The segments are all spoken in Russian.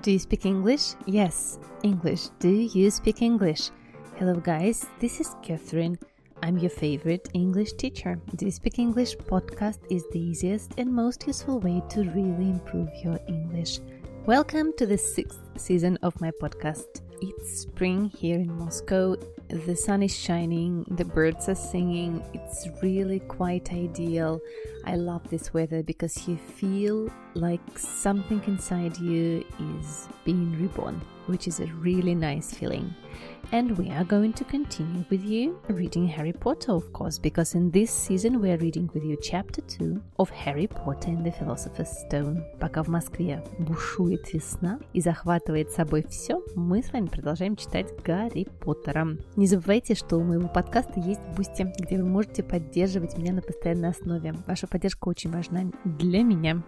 Do you speak English? Yes, English. Do you speak English? Hello, guys. This is Catherine. I'm your favorite English teacher. Do you speak English podcast is the easiest and most useful way to really improve your English. Welcome to the sixth season of my podcast. It's spring here in Moscow. The sun is shining, the birds are singing. It's really quite ideal. I love this weather because you feel like something inside you is being reborn, which is a really nice feeling. And we are going to continue with you reading Harry Potter, of course, because in this season we are reading with you chapter 2 of Harry Potter and the Philosopher's Stone. Пока в Москве бушует весна и захватывает собой все, мы с вами продолжаем читать Гарри Поттера. Не забывайте, что у моего подкаста есть Boosty, где вы можете поддерживать меня на постоянной основе. Ваша поддержка очень важна для меня.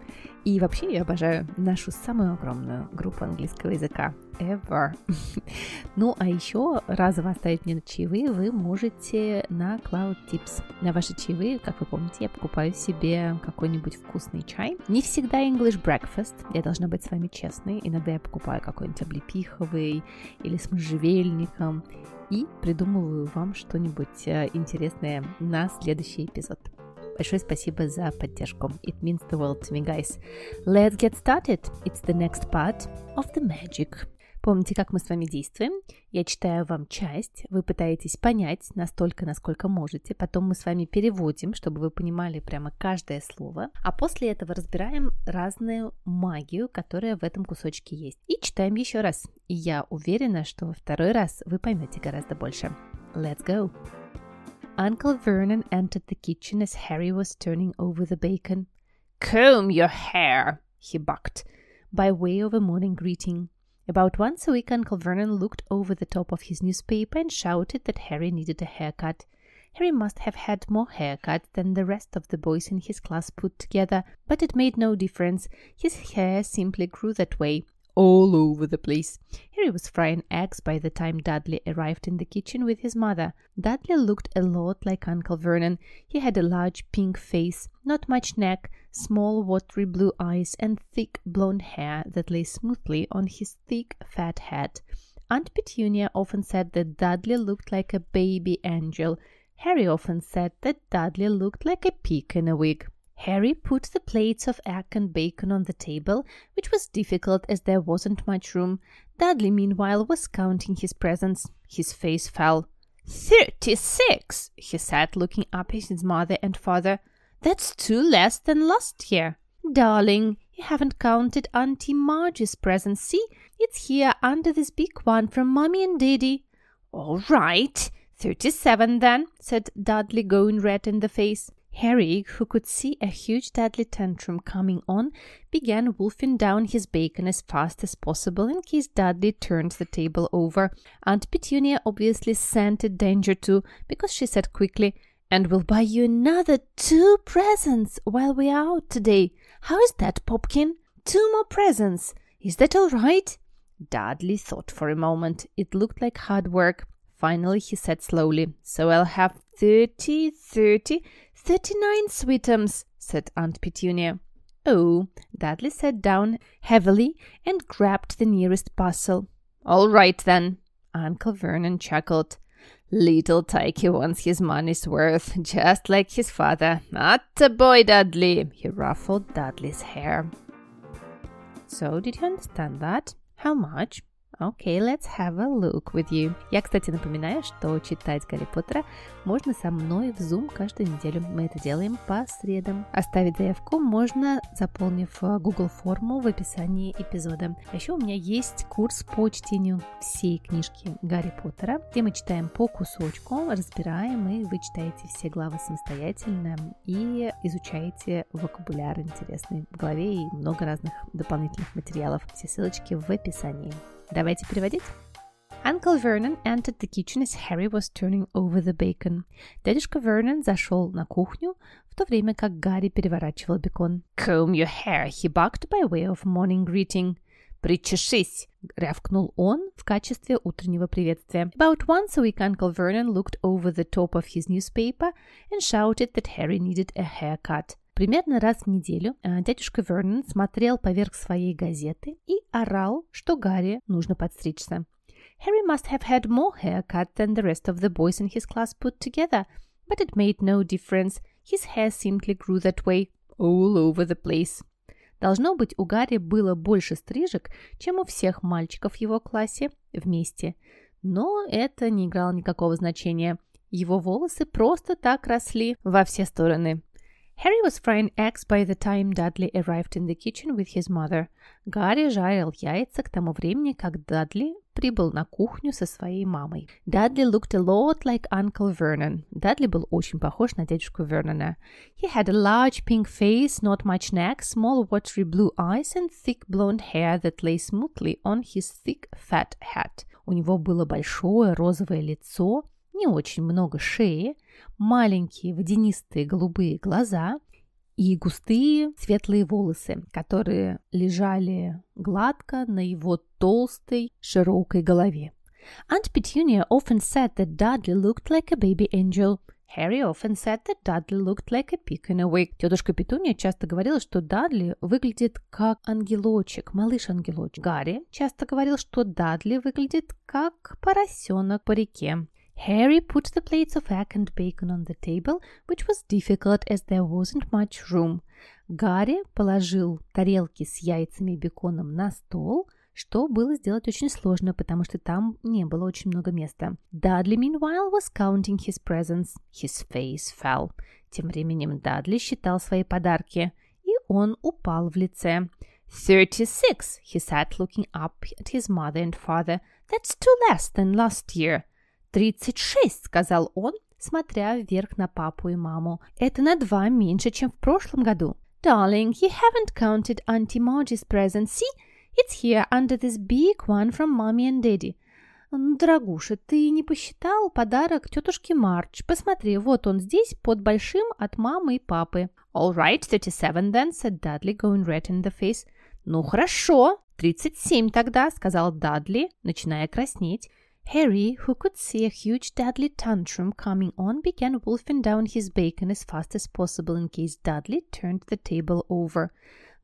И вообще я обожаю нашу самую огромную группу английского языка ever. ну, а еще разово оставить мне чаевые вы можете на Cloud Tips. На ваши чаевые, как вы помните, я покупаю себе какой-нибудь вкусный чай. Не всегда English breakfast, я должна быть с вами честной. Иногда я покупаю какой-нибудь облепиховый или с можжевельником и придумываю вам что-нибудь э, интересное на следующий эпизод. Большое спасибо за поддержку. It means the world to me, guys. Let's get started. It's the next part of the magic. Помните, как мы с вами действуем? Я читаю вам часть, вы пытаетесь понять настолько, насколько можете, потом мы с вами переводим, чтобы вы понимали прямо каждое слово, а после этого разбираем разную магию, которая в этом кусочке есть. И читаем еще раз. И я уверена, что во второй раз вы поймете гораздо больше. Let's go! Uncle Vernon entered the kitchen as Harry was turning over the bacon. Comb your hair, he bucked, by way of a morning greeting. About once a week, Uncle Vernon looked over the top of his newspaper and shouted that Harry needed a haircut. Harry must have had more haircuts than the rest of the boys in his class put together, but it made no difference. His hair simply grew that way, all over the place. Harry was frying eggs by the time Dudley arrived in the kitchen with his mother. Dudley looked a lot like Uncle Vernon. He had a large pink face, not much neck, small watery blue eyes, and thick blonde hair that lay smoothly on his thick fat head. Aunt Petunia often said that Dudley looked like a baby angel. Harry often said that Dudley looked like a pig in a wig. Harry put the plates of egg and bacon on the table, which was difficult as there wasn't much room. Dudley, meanwhile, was counting his presents. His face fell. Thirty six, he said, looking up at his mother and father. That's two less than last year. Darling, you haven't counted Auntie Marge's present. See, it's here under this big one from Mummy and Daddy. All right, thirty-seven then, said Dudley, going red in the face. Harry, who could see a huge Dudley tantrum coming on, began wolfing down his bacon as fast as possible in case Dudley turned the table over. Aunt Petunia obviously scented danger too, because she said quickly, And we'll buy you another two presents while we're out today. How is that, Popkin? Two more presents. Is that all right? Dudley thought for a moment. It looked like hard work. Finally, he said slowly, So I'll have thirty, thirty, thirty-nine sweetums, said Aunt Petunia. Oh, Dudley sat down heavily and grabbed the nearest parcel. All right then, Uncle Vernon chuckled. Little Tyke wants his money's worth, just like his father. Not a boy, Dudley! He ruffled Dudley's hair. So, did you understand that? How much? Okay, let's have a look with you. Я, кстати, напоминаю, что читать Гарри Поттера можно со мной в Zoom каждую неделю. Мы это делаем по средам. Оставить заявку можно, заполнив Google форму в описании эпизода. А еще у меня есть курс по чтению всей книжки Гарри Поттера, где мы читаем по кусочку, разбираем, и вы читаете все главы самостоятельно и изучаете вокабуляр интересный в главе и много разных дополнительных материалов. Все ссылочки в описании. Давайте переводить. Uncle Vernon entered the kitchen as Harry was turning over the bacon. Дядюшка Вернон зашел на кухню, в то время как Гарри переворачивал бекон. Comb your hair, he barked by way of morning greeting. «Причешись!» — рявкнул он в качестве утреннего приветствия. About once a week Uncle Vernon looked over the top of his newspaper and shouted that Harry needed a haircut. Примерно раз в неделю э, дядюшка Вернон смотрел поверх своей газеты и орал, что Гарри нужно подстричься. Harry must have had more haircut than the rest of the boys in his class put together, but it made no difference. His hair simply grew that way, all over the place. Должно быть, у Гарри было больше стрижек, чем у всех мальчиков в его классе вместе. Но это не играло никакого значения. Его волосы просто так росли во все стороны. Harry was frying eggs by the time Dudley arrived in the kitchen with his mother. Гарри жарил яйца к тому времени, как Дадли прибыл на кухню со своей мамой. Dudley looked a lot like Uncle Vernon. Дадли был очень похож на дядюшку Вернона. He had a large pink face, not much neck, small watery blue eyes and thick blonde hair that lay smoothly on his thick fat hat. У него было большое розовое лицо, не очень много шеи, маленькие водянистые голубые глаза и густые светлые волосы, которые лежали гладко на его толстой широкой голове. Aunt Petunia often said that Dudley looked like a baby angel. Harry often said that Dudley looked like a pig in a wig. Тетушка Петуния часто говорила, что Дадли выглядит как ангелочек, малыш-ангелочек. Гарри часто говорил, что Дадли выглядит как поросенок по реке. Harry put the plates of egg and bacon on the table, which was difficult as there wasn't much room. Гарри положил тарелки с яйцами и беконом на стол, что было сделать очень сложно, потому что там не было очень много места. Дадли, meanwhile, was counting his presents. His face fell. Тем временем Дадли считал свои подарки, и он упал в лице. Thirty-six, he said, looking up at his mother and father. That's two less than last year. «Тридцать шесть», — сказал он, смотря вверх на папу и маму. «Это на два меньше, чем в прошлом году». «Darling, you haven't counted Auntie Margie's present. See, it's here under this big one from Mommy and Daddy». «Дорогуша, ты не посчитал подарок тетушке Мардж? Посмотри, вот он здесь, под большим от мамы и папы». «All right, thirty-seven then», said Dudley, going red in the face. «Ну, хорошо, тридцать семь тогда», — сказал Дадли, начиная краснеть. Harry, who could see a huge Dudley tantrum coming on, began wolfing down his bacon as fast as possible in case Dudley turned the table over.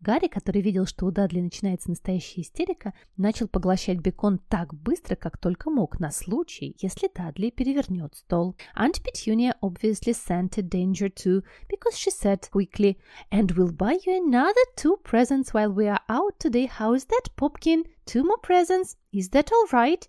Гарри, который видел, что у Дадли начинается настоящая истерика, начал поглощать бекон так быстро, как только мог, на случай, если Дадли перевернет стол. Aunt Petunia obviously scented danger too, because she said quickly, And we'll buy you another two presents while we are out today. How is that, Popkin? Two more presents? Is that all right?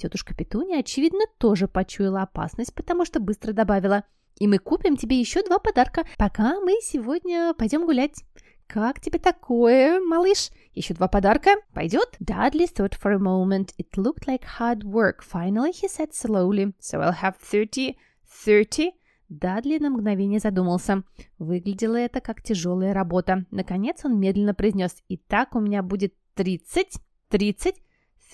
Тетушка Петуния, очевидно, тоже почуяла опасность, потому что быстро добавила «И мы купим тебе еще два подарка, пока мы сегодня пойдем гулять». «Как тебе такое, малыш? Еще два подарка? Пойдет?» Dudley thought for a moment. It looked like hard work. Finally, he said slowly. So I'll have thirty... Thirty... Дадли на мгновение задумался. Выглядело это как тяжелая работа. Наконец он медленно произнес. «Итак, у меня будет тридцать... Тридцать...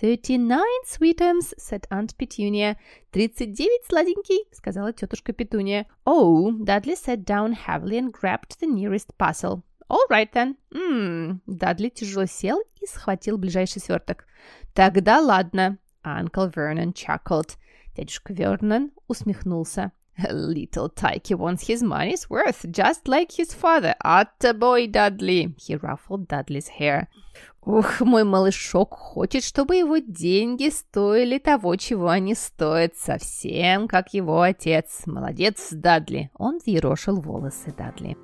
«Thirty-nine, sweetums», — said Aunt Petunia. «Тридцать девять, сладенький», — сказала тетушка Петуния. «Oh», Dudley sat down heavily and grabbed the nearest parcel. «All right then». «Ммм». Дадли тяжело сел и схватил ближайший сверток. «Тогда ладно». Uncle Vernon chuckled. Дядюшка Вернон усмехнулся. Little Tyke wants his money's worth, just like his father. Atta boy, Dudley! He ruffled Dudley's hair. Ух, мой малышок хочет, чтобы его деньги стоили того, чего они стоят, совсем как его отец. Молодец, Дадли. Он взъерошил волосы Дадли.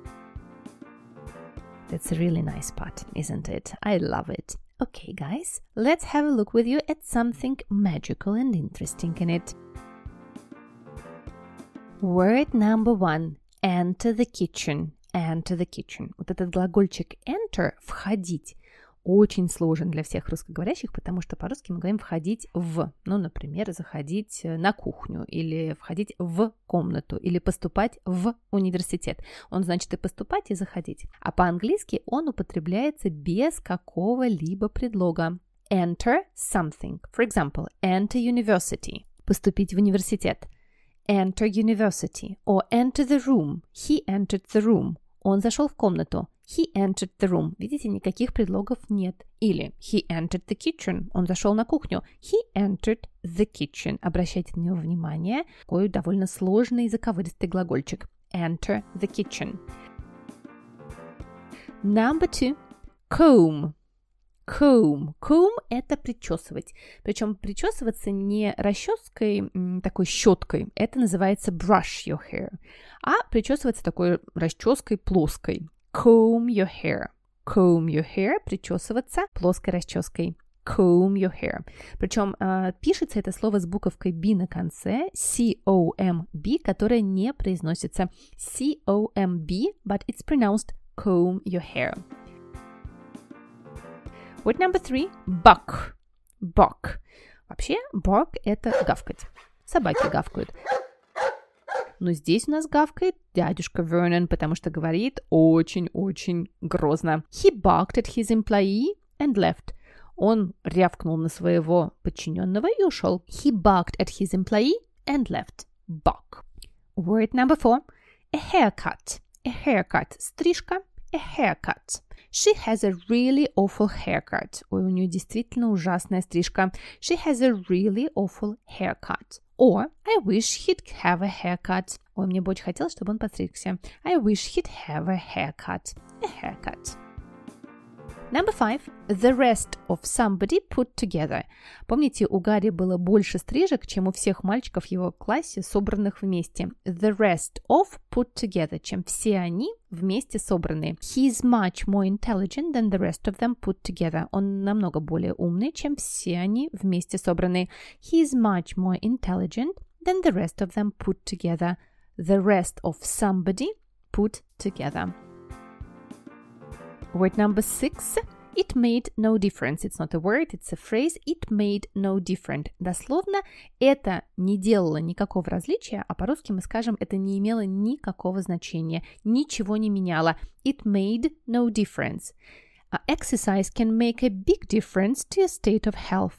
That's a really nice part, isn't it? I love it. Okay, guys, let's have a look with you at something magical and interesting in it. Word number one. Enter the kitchen. Enter the kitchen. Вот этот глагольчик enter – входить очень сложен для всех русскоговорящих, потому что по-русски мы говорим входить в, ну, например, заходить на кухню или входить в комнату или поступать в университет. Он значит и поступать, и заходить. А по-английски он употребляется без какого-либо предлога. Enter something. For example, enter university. Поступить в университет enter university or enter the room. He entered the room. Он зашел в комнату. He entered the room. Видите, никаких предлогов нет. Или he entered the kitchen. Он зашел на кухню. He entered the kitchen. Обращайте на него внимание. Такой довольно сложный заковыристый глагольчик. Enter the kitchen. Number two. Comb. Comb. Comb – это причесывать. Причем причесываться не расческой, такой щеткой. Это называется brush your hair. А причесываться такой расческой плоской. Comb your hair. Comb your hair – причесываться плоской расческой comb your hair. Причем э, пишется это слово с буковкой B на конце, C-O-M-B, которая не произносится C-O-M-B, but it's pronounced comb your hair. Word number three – buck. Buck. Вообще, bark – это гавкать. Собаки гавкают. Но здесь у нас гавкает дядюшка Вернон, потому что говорит очень-очень грозно. He barked at his employee and left. Он рявкнул на своего подчиненного и ушел. He barked at his employee and left. Bark. Word number four. A haircut. A haircut. Стрижка. A haircut. She has a really awful haircut. Ой, у нее действительно ужасная стрижка. She has a really awful haircut. Or I wish he'd have a haircut. Ой, мне бы очень хотелось, чтобы он постригся. I wish he'd have a haircut. A haircut. Number five. The rest of somebody put together. Помните, у Гарри было больше стрижек, чем у всех мальчиков в его классе, собранных вместе. The rest of put together, чем все они вместе собранные. He is much more intelligent than the rest of them put together. Он намного более умный, чем все они вместе собранные. He is much more intelligent than the rest of them put together. The rest of somebody put together. Word number six. It made no difference. It's not a word, it's a phrase. It made no difference. Дословно, это не делало никакого различия, а по-русски мы скажем, это не имело никакого значения, ничего не меняло. It made no difference. exercise can make a big difference to your state of health.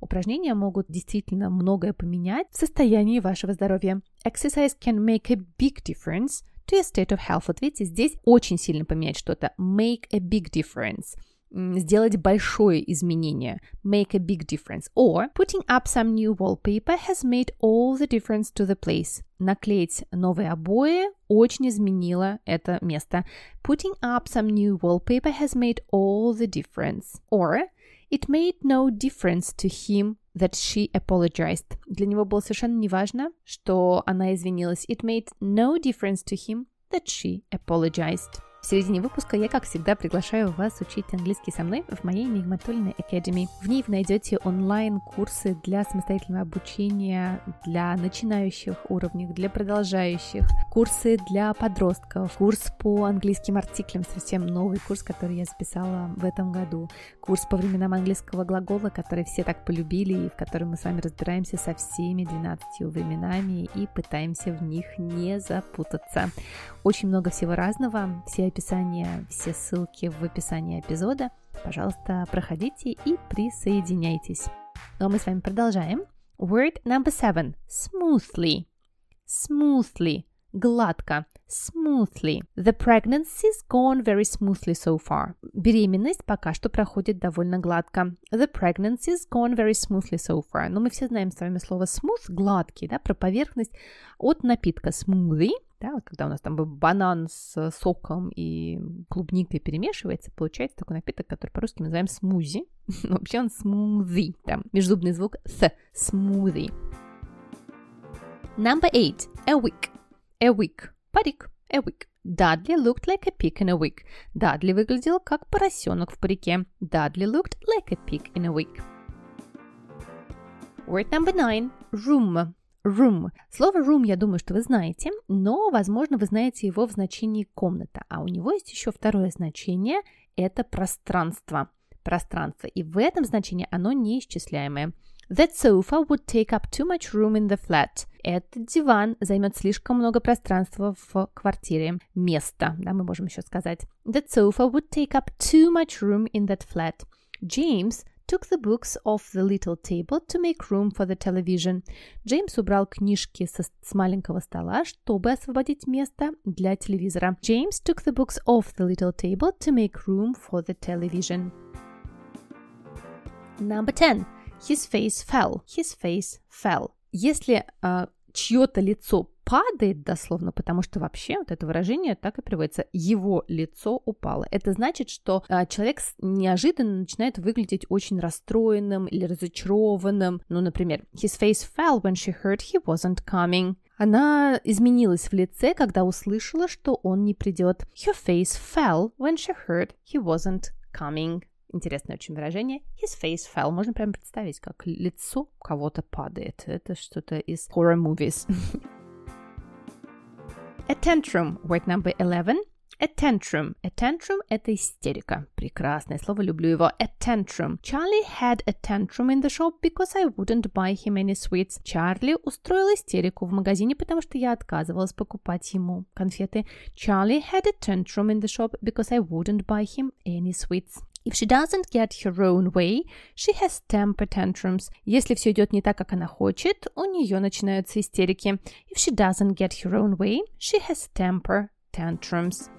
Упражнения могут действительно многое поменять в состоянии вашего здоровья. Exercise can make a big difference – to a state of health. Вот видите, здесь очень сильно поменять что-то. Make a big difference. Сделать большое изменение. Make a big difference. Or putting up some new wallpaper has made all the difference to the place. Наклеить новые обои очень изменило это место. Putting up some new wallpaper has made all the difference. Or it made no difference to him that she apologized. Для него было совершенно неважно, что она извинилась. It made no difference to him that she apologized. В середине выпуска я, как всегда, приглашаю вас учить английский со мной в моей Мигматульной Academy. В ней вы найдете онлайн-курсы для самостоятельного обучения, для начинающих уровней, для продолжающих, курсы для подростков, курс по английским артиклям, совсем новый курс, который я записала в этом году, курс по временам английского глагола, который все так полюбили и в котором мы с вами разбираемся со всеми 12 временами и пытаемся в них не запутаться. Очень много всего разного, все описание, все ссылки в описании эпизода. Пожалуйста, проходите и присоединяйтесь. Ну а мы с вами продолжаем. Word number seven. Smoothly. Smoothly. Гладко. Smoothly. The pregnancy's gone very smoothly so far. Беременность пока что проходит довольно гладко. The pregnancy's gone very smoothly so far. Но мы все знаем с вами слово smooth, гладкий, да, про поверхность от напитка smoothie да, вот когда у нас там банан с соком и клубникой перемешивается, получается такой напиток, который по-русски мы называем смузи. Вообще он смузи, там межзубный звук с, смузи. Number eight, a week. A week. Парик. A week. Dudley looked like a pig in a wig. Дадли выглядел как поросенок в парике. Dudley looked like a pig in a wig. Word number nine, room room. Слово room, я думаю, что вы знаете, но, возможно, вы знаете его в значении комната. А у него есть еще второе значение – это пространство. Пространство. И в этом значении оно неисчисляемое. That sofa would take up too much room in the flat. Этот диван займет слишком много пространства в квартире. Место, да, мы можем еще сказать. That sofa would take up too much room in that flat. James took the books off the little table to make room for the television. Джеймс убрал книжки со, с маленького стола, чтобы освободить место для телевизора. James took the books off the little table to make room for the television. Number 10. His face fell. His face fell. Если uh, чье-то лицо падает дословно, потому что вообще вот это выражение так и переводится «его лицо упало». Это значит, что а, человек неожиданно начинает выглядеть очень расстроенным или разочарованным. Ну, например, «His face fell when she heard he wasn't coming». Она изменилась в лице, когда услышала, что он не придет. Her face fell when she heard he wasn't coming. Интересное очень выражение. His face fell. Можно прям представить, как лицо кого-то падает. Это что-то из horror movies. A tantrum. Word number 11. A tantrum. A tantrum – это истерика. Прекрасное слово, люблю его. A tantrum. Charlie had a tantrum in the shop because I wouldn't buy him any sweets. Чарли устроил истерику в магазине, потому что я отказывалась покупать ему конфеты. Charlie had a tantrum in the shop because I wouldn't buy him any sweets. If she doesn't get her own way, she has temper tantrums. Если все идет не так, как она хочет, у нее начинаются истерики. If she doesn't get her own way, she has temper tantrums.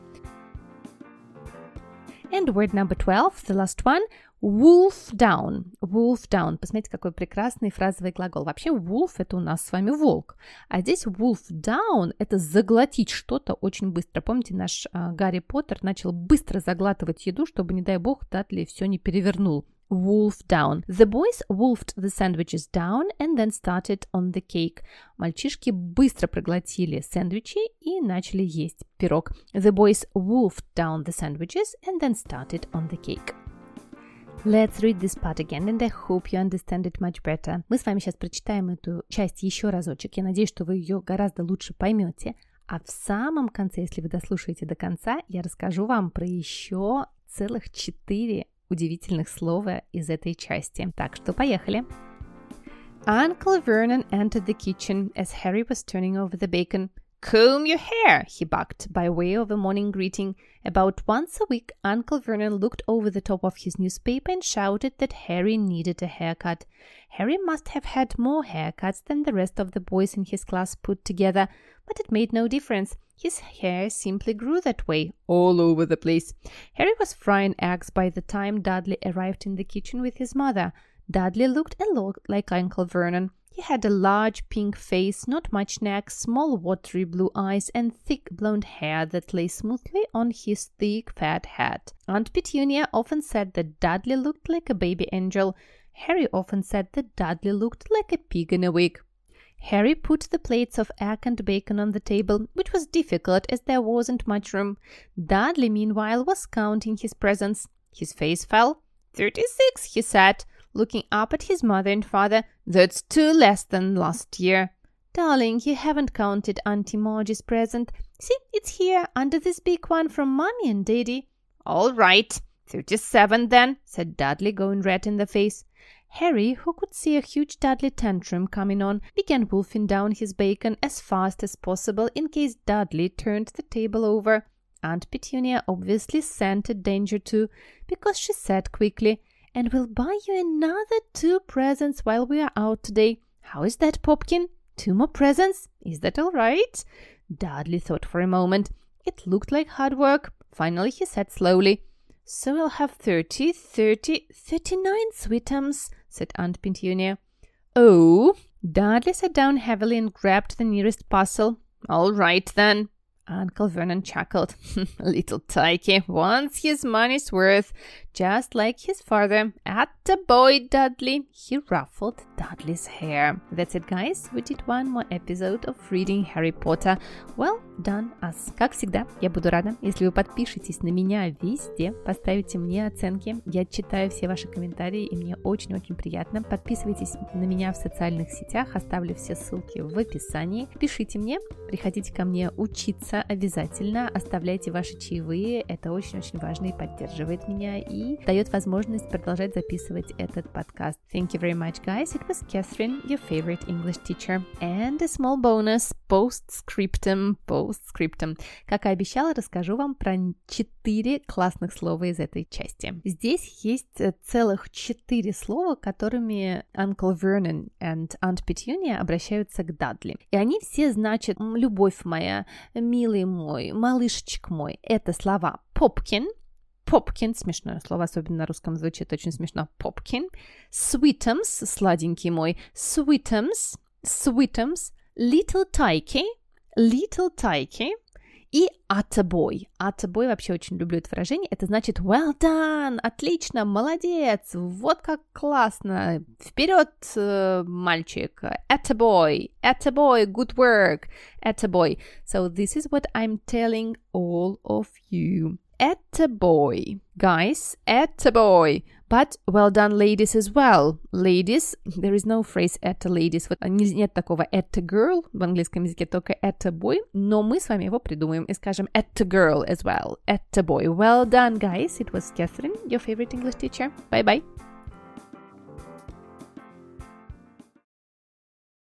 And word number 12, the last one, wolf down. Wolf down. Посмотрите, какой прекрасный фразовый глагол. Вообще, wolf – это у нас с вами волк. А здесь wolf down – это заглотить что-то очень быстро. Помните, наш э, Гарри Поттер начал быстро заглатывать еду, чтобы, не дай бог, Датли все не перевернул. wolf down. The boys wolfed the sandwiches down and then started on the cake. Мальчишки быстро проглотили сэндвичи и начали есть пирог. The boys wolfed down the sandwiches and then started on the cake. Let's read this part again, and I hope you understand it much better. Мы с вами сейчас прочитаем эту часть еще разочек. Я надеюсь, что вы ее гораздо лучше поймете. А в самом конце, если вы дослушаете до конца, я расскажу вам про еще целых четыре удивительных слова из этой части. Так что поехали! Uncle Vernon entered the kitchen as Harry was turning over the bacon. Comb your hair, he barked by way of a morning greeting. About once a week, Uncle Vernon looked over the top of his newspaper and shouted that Harry needed a haircut. Harry must have had more haircuts than the rest of the boys in his class put together, but it made no difference. His hair simply grew that way, all over the place. Harry was frying eggs by the time Dudley arrived in the kitchen with his mother. Dudley looked a lot like Uncle Vernon. He had a large pink face, not much neck, small watery blue eyes, and thick blonde hair that lay smoothly on his thick fat head. Aunt Petunia often said that Dudley looked like a baby angel. Harry often said that Dudley looked like a pig in a wig. Harry put the plates of egg and bacon on the table, which was difficult as there wasn't much room. Dudley, meanwhile, was counting his presents. His face fell. Thirty-six, he said, looking up at his mother and father. That's two less than last year. Darling, you haven't counted Auntie Margie's present. See, it's here, under this big one from Mummy and Daddy. All right, thirty-seven then, said Dudley, going red in the face. Harry, who could see a huge Dudley tantrum coming on, began wolfing down his bacon as fast as possible in case Dudley turned the table over. Aunt Petunia obviously scented danger too, because she said quickly, And we'll buy you another two presents while we are out today. How is that, Popkin? Two more presents? Is that all right? Dudley thought for a moment. It looked like hard work. Finally, he said slowly, So we'll have thirty, thirty, thirty-nine sweetums said Aunt Petunia. Oh! Dudley sat down heavily and grabbed the nearest parcel. All right then. Uncle Vernon chuckled. A little Tyke wants his money's worth, just like his father. At the boy, Dudley. He ruffled Dudley's hair. That's it, guys. We did one more episode of reading Harry Potter. Well done us. Как всегда, я буду рада, если вы подпишетесь на меня везде, поставите мне оценки. Я читаю все ваши комментарии, и мне очень-очень приятно. Подписывайтесь на меня в социальных сетях, оставлю все ссылки в описании. Пишите мне, приходите ко мне учиться обязательно, оставляйте ваши чаевые, это очень-очень важно и поддерживает меня, и дает возможность продолжать записывать этот подкаст. Thank you very much, guys. It was Catherine, your favorite English teacher. And a small bonus, post-scriptum, post-scriptum. Как и обещала, расскажу вам про четыре классных слова из этой части. Здесь есть целых четыре слова, которыми Uncle Vernon and Aunt Petunia обращаются к Дадли. И они все значат «любовь моя», «милый мой», «малышечек мой». Это слова «попкин», Попкин, смешное слово, особенно на русском звучит очень смешно. Попкин. Sweetums, сладенький мой. Sweetums, sweetums. Little Tyke, little Taiki и attaboy. Attaboy вообще очень люблю это выражение. Это значит well done, отлично, молодец, вот как классно, вперед, э, мальчик. Attaboy, attaboy, good work, attaboy. So this is what I'm telling all of you. Attaboy. Guys, attaboy. But well done, ladies, as well. Ladies, there is no phrase это ladies. Вот нет такого это girl в английском языке, только это boy. Но мы с вами его придумаем и скажем это girl as well. Это boy. Well done, guys. It was Catherine, your favorite English teacher. Bye-bye.